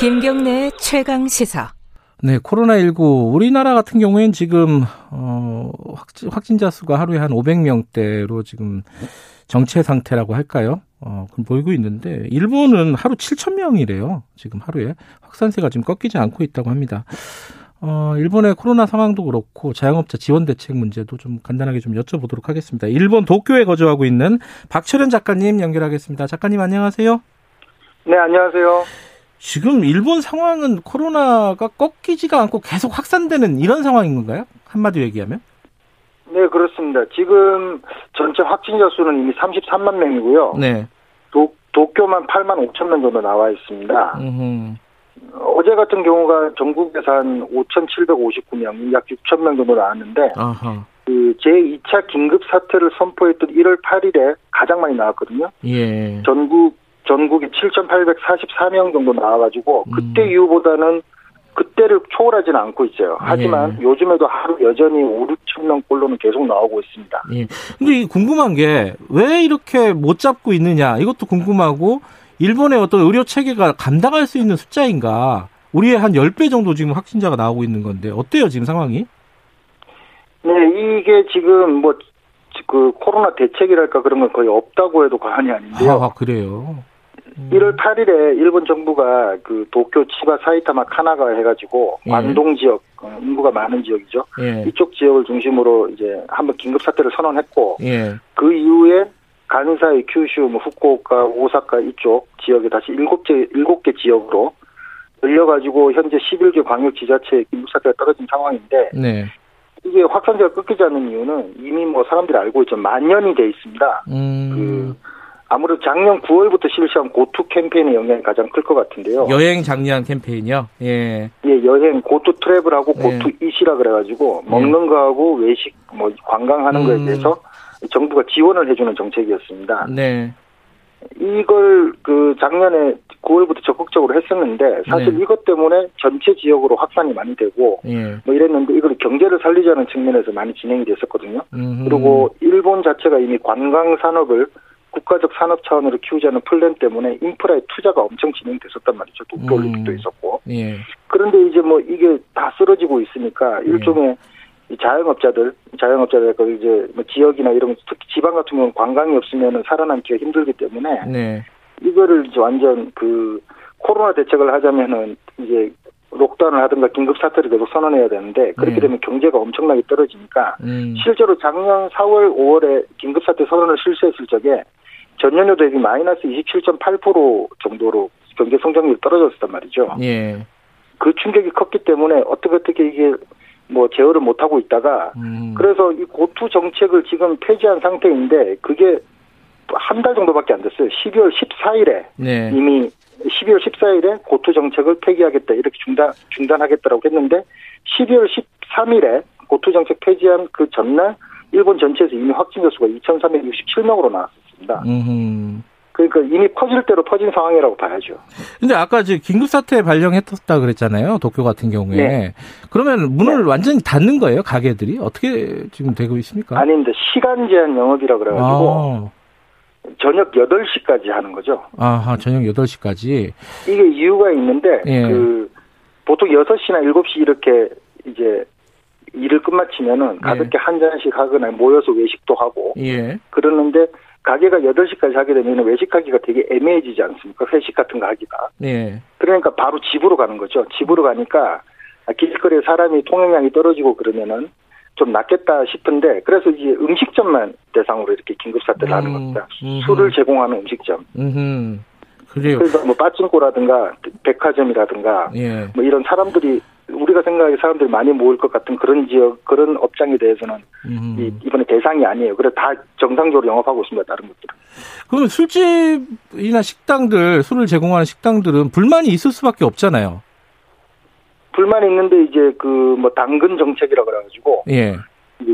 김경래 최강 시사. 네, 코로나19 우리나라 같은 경우에는 지금 어 확진, 자 수가 하루에 한 500명대로 지금 정체 상태라고 할까요? 어, 그럼 보이고 있는데 일본은 하루 7천 명이래요. 지금 하루에 확산세가 지금 꺾이지 않고 있다고 합니다. 어, 일본의 코로나 상황도 그렇고 자영업자 지원 대책 문제도 좀 간단하게 좀 여쭤보도록 하겠습니다. 일본 도쿄에 거주하고 있는 박철현 작가님 연결하겠습니다. 작가님 안녕하세요. 네, 안녕하세요. 지금 일본 상황은 코로나가 꺾이지가 않고 계속 확산되는 이런 상황인 건가요? 한마디로 얘기하면? 네, 그렇습니다. 지금 전체 확진자 수는 이미 33만 명이고요. 네. 도, 도쿄만 8만 5천 명 정도 나와 있습니다. 음흠. 어제 같은 경우가 전국에서 한 5,759명, 약 6천 명 정도 나왔는데, 아하. 그 제2차 긴급 사태를 선포했던 1월 8일에 가장 많이 나왔거든요. 예. 전국 전국이 7,844명 정도 나와가지고 그때 음. 이후보다는 그때를 초월하지는 않고 있어요. 하지만 예. 요즘에도 하루 여전히 5, 6천 명꼴로는 계속 나오고 있습니다. 예. 근데 이 궁금한 게 왜 이렇게 못 잡고 있느냐 이것도 궁금하고 일본의 어떤 의료 체계가 감당할 수 있는 숫자인가 우리의 한 10배 정도 지금 확진자가 나오고 있는 건데 어때요 지금 상황이? 네, 이게 지금 뭐 그 코로나 대책이랄까 그런 건 거의 없다고 해도 과언이 아닌데요. 아, 그래요. 음. 1월 8일에 일본 정부가 그 도쿄, 치바, 사이타마, 카나가 해가지고 예. 관동 지역 어, 인구가 많은 지역이죠. 예. 이쪽 지역을 중심으로 이제 한번 긴급 사태를 선언했고 예. 그 이후에 간사이, 큐슈, 뭐 후쿠오카, 오사카 이쪽 지역에 다시 일곱 개 일곱 개 지역으로 늘려가지고 현재 11개 광역 지자체에 긴급 사태가 떨어진 상황인데 네. 이게 확산세가 끊기지 않는 이유는 이미 뭐 사람들이 알고 있죠 만연이 돼 있습니다. 음. 아무래도 작년 9월부터 실시한 고투 캠페인의 영향이 가장 클 것 같은데요. 여행 장려한 캠페인이요. 예. 예, 여행 고투 트래블하고 네. 고투 이시라 그래가지고 먹는 거하고 외식 뭐 관광하는 거에 음. 대해서 정부가 지원을 해주는 정책이었습니다. 네. 이걸 그 작년에 9월부터 적극적으로 했었는데 사실 네. 이것 때문에 전체 지역으로 확산이 많이 되고 예. 뭐 이랬는데 이걸 경제를 살리자는 측면에서 많이 진행이 됐었거든요. 음흠. 그리고 일본 자체가 이미 관광 산업을 국가적 산업 차원으로 키우자는 플랜 때문에 인프라의 투자가 엄청 진행됐었단 말이죠. 도쿄 음. 올림픽도 있었고. 예. 그런데 이제 뭐 이게 다 쓰러지고 있으니까 일종의 이 자영업자들, 자영업자들 그 이제 뭐 지역이나 이런 특히 지방 같은 경우는 관광이 없으면 살아남기가 힘들기 때문에 네. 이거를 이제 완전 그 코로나 대책을 하자면은 이제 록다운을 하든가 긴급 사태를 계속 선언해야 되는데 그렇게 네. 되면 경제가 엄청나게 떨어지니까 음. 실제로 작년 4월, 5월에 긴급 사태 선언을 실시했을 적에 전년도 대비 마이너스 27.8% 정도로 경제 성장률이 떨어졌단 말이죠. 예. 그 충격이 컸기 때문에 어떻게 어떻게 이게 뭐 제어를 못 하고 있다가 음. 그래서 이 고투 정책을 지금 폐지한 상태인데 그게 한 달 정도밖에 안 됐어요. 12월 14일에 네. 이미 12월 14일에 고투 정책을 폐기하겠다 이렇게 중단 중단하겠다라고 했는데 12월 13일에 고투 정책 폐지한 그 전날 일본 전체에서 이미 확진자 수가 2,367명으로 나왔 습니다. 음흠. 그러니까 이미 퍼질 대로 퍼진 상황이라고 봐야죠. 근데 아까 저 긴급사태 발령했었다 그랬잖아요. 도쿄 같은 경우에. 네. 그러면 문을 완전히 닫는 거예요, 가게들이? 어떻게 지금 되고 있습니까? 아닌데 시간 제한 영업이라 그래가지고 아, 저녁 8시까지 하는 거죠. 아하, 저녁 8시까지. 이게 이유가 있는데 예. 그 보통 6시나 7시 이렇게 이제 일을 끝마치면은 가볍게 한 잔씩 하거나 모여서 외식도 하고 예. 그러는데 가게가 8시까지 하게 되면 외식하기가 되게 애매해지지 않습니까? 회식 같은 거 하기가. 예. 그러니까 바로 집으로 가는 거죠. 집으로 가니까 길거리에 사람이 통행량이 떨어지고 그러면은 좀 낫겠다 싶은데 그래서 이제 음식점만 대상으로 이렇게 긴급 사태를 하는 음, 겁니다. 음흠. 술을 제공하는 음식점. 음흠. 그래요. 그래서 뭐 빠찡코라든가 백화점이라든가 예. 뭐 이런 사람들이 우리가 생각하기 사람들이 많이 모일 것 같은 그런 지역 그런 업장에 대해서는 음. 이, 이번에 대상이 아니에요. 그래서 다 정상적으로 영업하고 있습니다. 다른 것들. 그러면 술집이나 식당들, 술을 제공하는 식당들은 불만이 있을 수밖에 없잖아요. 불만이 있는데 이제 그 뭐 당근 정책이라 그래가지고 예.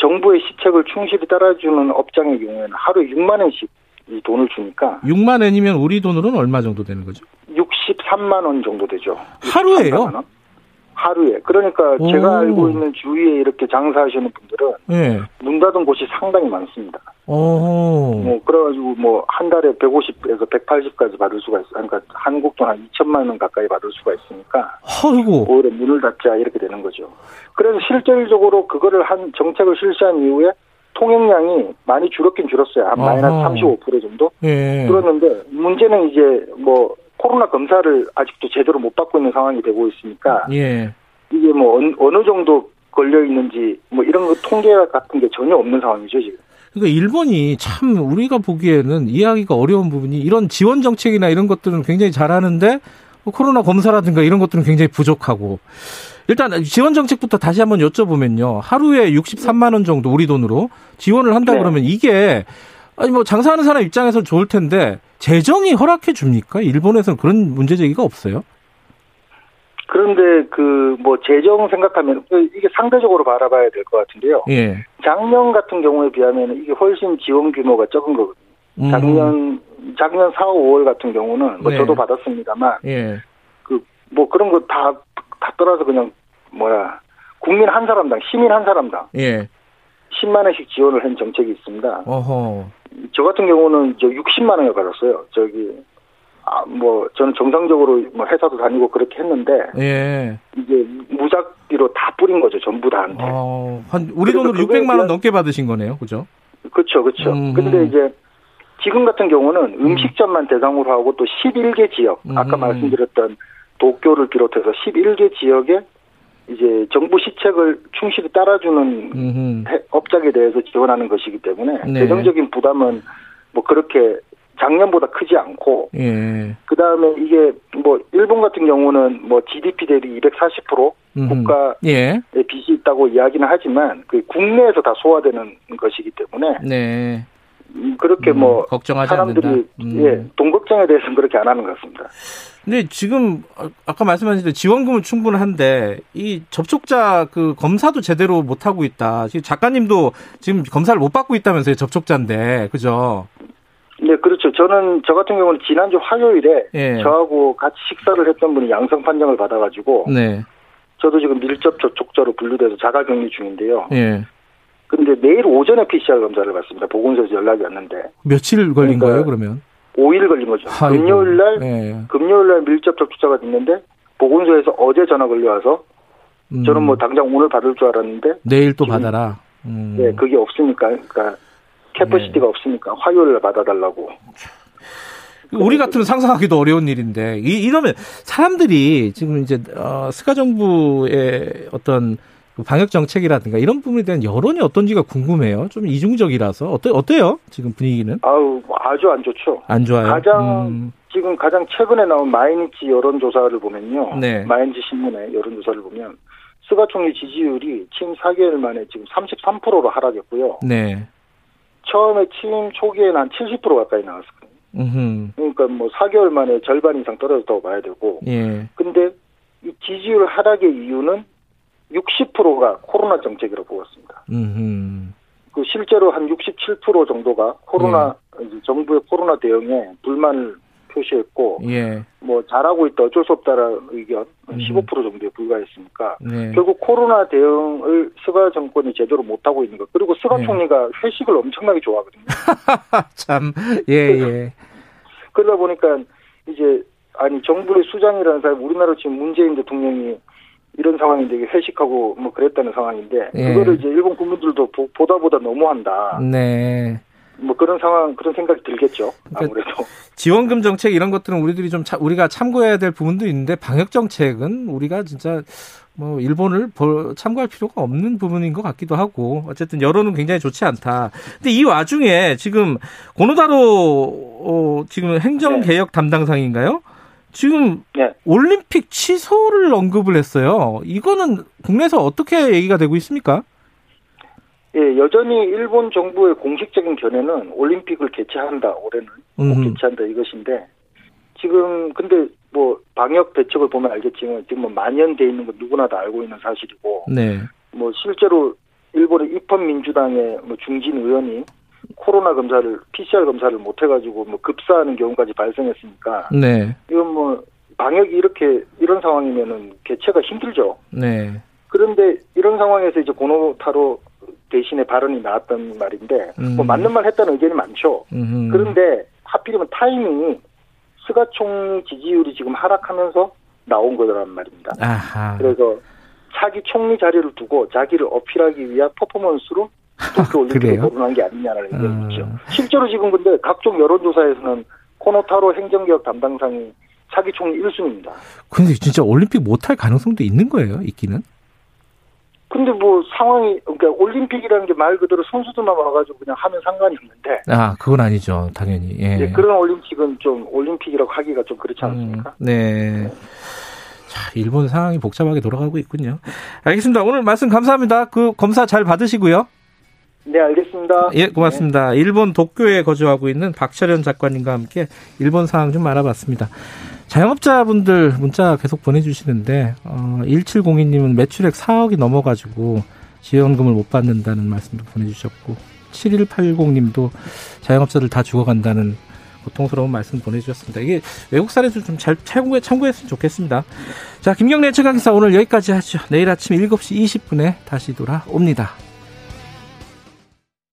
정부의 시책을 충실히 따라주는 업장의 경우에는 하루에 6만 원씩 이 돈을 주니까 6만 원이면 우리 돈으로는 얼마 정도 되는 거죠? 63만 원 정도 되죠. 하루에요? 63만 원? 하루에. 그러니까 오. 제가 알고 있는 주위에 이렇게 장사하시는 분들은 예. 문 닫은 곳이 상당히 많습니다. 어. 뭐 그래가지고 뭐 한 달에 150에서 180까지 받을 수가 있어. 그러니까 한국 돈 한 2천만 원 가까이 받을 수가 있으니까 아이고. 오히려 문을 닫자 이렇게 되는 거죠. 그래서 실질적으로 그거를 한 정책을 실시한 이후에 통행량이 많이 줄었긴 줄었어요. 한. 마이너스 35% 정도 예. 줄었는데 문제는 이제 뭐 코로나 검사를 아직도 제대로 못 받고 있는 상황이 되고 있으니까 예. 이게 뭐 어느, 정도 걸려 있는지 뭐 이런 거 통계 같은 게 전혀 없는 상황이죠 지금. 그러니까 일본이 참 우리가 보기에는 이해하기가 어려운 부분이 이런 지원 정책이나 이런 것들은 굉장히 잘하는데 뭐 코로나 검사라든가 이런 것들은 굉장히 부족하고 일단 지원 정책부터 다시 한번 여쭤보면요. 하루에 63만 원 정도 우리 돈으로 지원을 한다 네. 그러면 이게 아니 뭐 장사하는 사람 입장에서 좋을 텐데 재정이 허락해 줍니까? 일본에서는 그런 문제 제기가 없어요. 그런데 그 뭐 재정 생각하면 이게 상대적으로 바라봐야 될 것 같은데요. 예. 작년 같은 경우에 비하면 이게 훨씬 지원 규모가 적은 거거든요. 음. 작년 작년 4, 5월 같은 경우는 뭐 네. 저도 받았습니다만 예. 그뭐 그런 거 다 다 떠나서 그냥 뭐야 국민 한 사람당 시민 한 사람당 예. 10만 원씩 지원을 한 정책이 있습니다. 어허. 저 같은 경우는 저 60만 원을 받았어요. 저기 아 뭐 저는 정상적으로 뭐 회사도 다니고 그렇게 했는데 예. 이제 무작위로 다 뿌린 거죠. 전부 다한테. 어, 한 우리 돈으로 그거에 600만 원 넘게 받으신 거네요. 그죠? 그렇죠, 그렇죠. 음. 근데 이제 지금 같은 경우는 음식점만 대상으로 하고 또 11개 지역, 아까 음. 말씀드렸던 도쿄를 비롯해서 11개 지역에 이제 정부 시책을 충실히 따라주는 음흠. 해- 업장에 대해서 지원하는 것이기 때문에 네. 재정적인 부담은 뭐 그렇게 작년보다 크지 않고 예. 그 다음에 이게 뭐 일본 같은 경우는 뭐 GDP 대비 240% 음흠. 국가의 예. 빚이 있다고 이야기는 하지만 그 국내에서 다 소화되는 것이기 때문에 네. 음, 그렇게 음, 뭐 걱정하지 사람들이 않는다. 음. 예, 돈 걱정에 대해서는 그렇게 안 하는 것 같습니다. 근데 지금 아- 아까 말씀하신 대로 지원금은 충분한데 이 접촉자 그 검사도 제대로 못 하고 있다. 지금 작가님도 지금 검사를 못 받고 있다면서요. 접촉자인데. 그죠? 네, 그렇죠. 저는 저 같은 경우는 지난주 화요일에 예. 저하고 같이 식사를 했던 분이 양성 판정을 받아 가지고 네. 저도 지금 밀접 접촉자로 분류돼서 자가 격리 중인데요. 예. 근데 내일 오전에 PCR 검사를 받습니다. 보건소에서 연락이 왔는데 며칠 걸린 그러니까 거예요, 그러면? 5일 걸린 거죠. 아이고. 금요일 날 예. 금요일 날 밀접 접촉자가 됐는데 보건소에서 어제 전화 걸려와서 음. 저는 뭐 당장 오늘 받을 줄 알았는데 내일 또 지금- 받아라. 음. 네, 그게 없으니까 그러니까 capacity가 네. 없으니까 화요일 날 받아달라고. 우리 같으면 상상하기도 어려운 일인데 이, 이러면 사람들이 지금 이제 어, 스가 정부의 어떤 그 방역 정책이라든가 이런 부분에 대한 여론이 어떤지가 궁금해요. 좀 이중적이라서 어때 어때요? 지금 분위기는 아우 아주 안 좋죠. 안 좋아요. 가장 음, 지금 가장 최근에 나온 마이니치 여론조사를 보면요. 네. 마이니치 신문의 여론조사를 보면 스가 총리 지지율이 취임 4개월 만에 지금 33%로 하락했고요. 네. 처음에 취임 초기에는 한 70% 가까이 나왔거든요. 음. 그러니까 뭐 4개월 만에 절반 이상 떨어졌다고 봐야 되고. 예. 근데 이 지지율 하락의 이유는 60%가 코로나 정책이라고 보았습니다. 음. 그 실제로 한 67% 정도가 코로나 네. 이제 정부의 코로나 대응에 불만을 표시했고 예. 뭐 잘하고 있다 어쩔 수 없다라는 의견 음. 15% 정도에 불과했으니까 네. 결국 코로나 대응을 스가 정권이 제대로 못하고 있는 것 그리고 스가 네. 총리가 회식을 엄청나게 좋아하거든요. 참. 예, 예. 그러다 보니까 이제 아니 정부의 수장이라는 사람이 우리나라 지금 문재인 대통령이 이런 상황인데 이게 회식하고 뭐 그랬다는 상황인데 예. 그거를 이제 일본 국민들도 보, 보다 보다 너무한다. 네. 뭐 그런 상황 그런 생각이 들겠죠. 그러니까 아무래도 지원금 정책 이런 것들은 우리들이 좀 차- 우리가 참고해야 될 부분도 있는데 방역 정책은 우리가 진짜 뭐 일본을 볼- 참고할 필요가 없는 부분인 것 같기도 하고 어쨌든 여론은 굉장히 좋지 않다. 근데 이 와중에 지금 고노다로 어, 지금 행정 개혁 담당상인가요? 지금 네. 올림픽 취소를 언급을 했어요. 이거는 국내에서 어떻게 얘기가 되고 있습니까? 예 여전히 일본 정부의 공식적인 견해는 올림픽을 개최한다 올해는 꼭 음. 개최한다 이것인데 지금 근데 뭐 방역 대책을 보면 알겠지만 지금 뭐 만연돼 있는 건 누구나 다 알고 있는 사실이고 네. 뭐 실제로 일본의 입헌 민주당의 뭐 중진 의원이 코로나 검사를 PCR 검사를 못 해가지고 뭐 급사하는 경우까지 발생했으니까 네. 이건 뭐 방역이 이렇게 이런 상황이면은 개최가 힘들죠. 네. 그런데 이런 상황에서 이제 고노타로 대신에 발언이 나왔던 말인데 음. 뭐 맞는 말 했다는 의견이 많죠. 음흠. 그런데 하필이면 타이밍이 스가 총리 지지율이 지금 하락하면서 나온 거란 말입니다. 아하. 그래서 차기 총리 자리를 두고 자기를 어필하기 위한 퍼포먼스로 도쿄 올림픽을 그래요? 거론한 게 아니냐는 음. 얘기죠. 실제로 지금 근데 각종 여론조사에서는 코노타로 행정개혁 담당상이 차기 총리 1순위입니다. 근데 진짜 올림픽 못할 가능성도 있는 거예요, 있기는? 근데 뭐 상황이 그러니까 올림픽이라는 게 말 그대로 선수들만 와가지고 그냥 하면 상관이 없는데 아, 그건 아니죠, 당연히. 예. 이제 그런 올림픽은 좀 올림픽이라고 하기가 좀 그렇지 않습니까? 음, 네. 자, 일본 상황이 복잡하게 돌아가고 있군요. 알겠습니다. 오늘 말씀 감사합니다. 그 검사 잘 받으시고요. 네, 알겠습니다. 예, 고맙습니다. 일본 도쿄에 거주하고 있는 박철현 작가님과 함께 일본 상황 좀 알아봤습니다. 자영업자분들 문자 계속 보내주시는데 어, 1702님은 매출액 4억이 넘어가지고 지원금을 못 받는다는 말씀도 보내주셨고 7180님도 자영업자들 다 죽어간다는 고통스러운 말씀 보내주셨습니다. 이게 외국 사례도 좀 잘 참고해, 참고했으면 좋겠습니다. 자, 김경래 최강기사 오늘 여기까지 하죠. 내일 아침 7시 20분에 다시 돌아옵니다.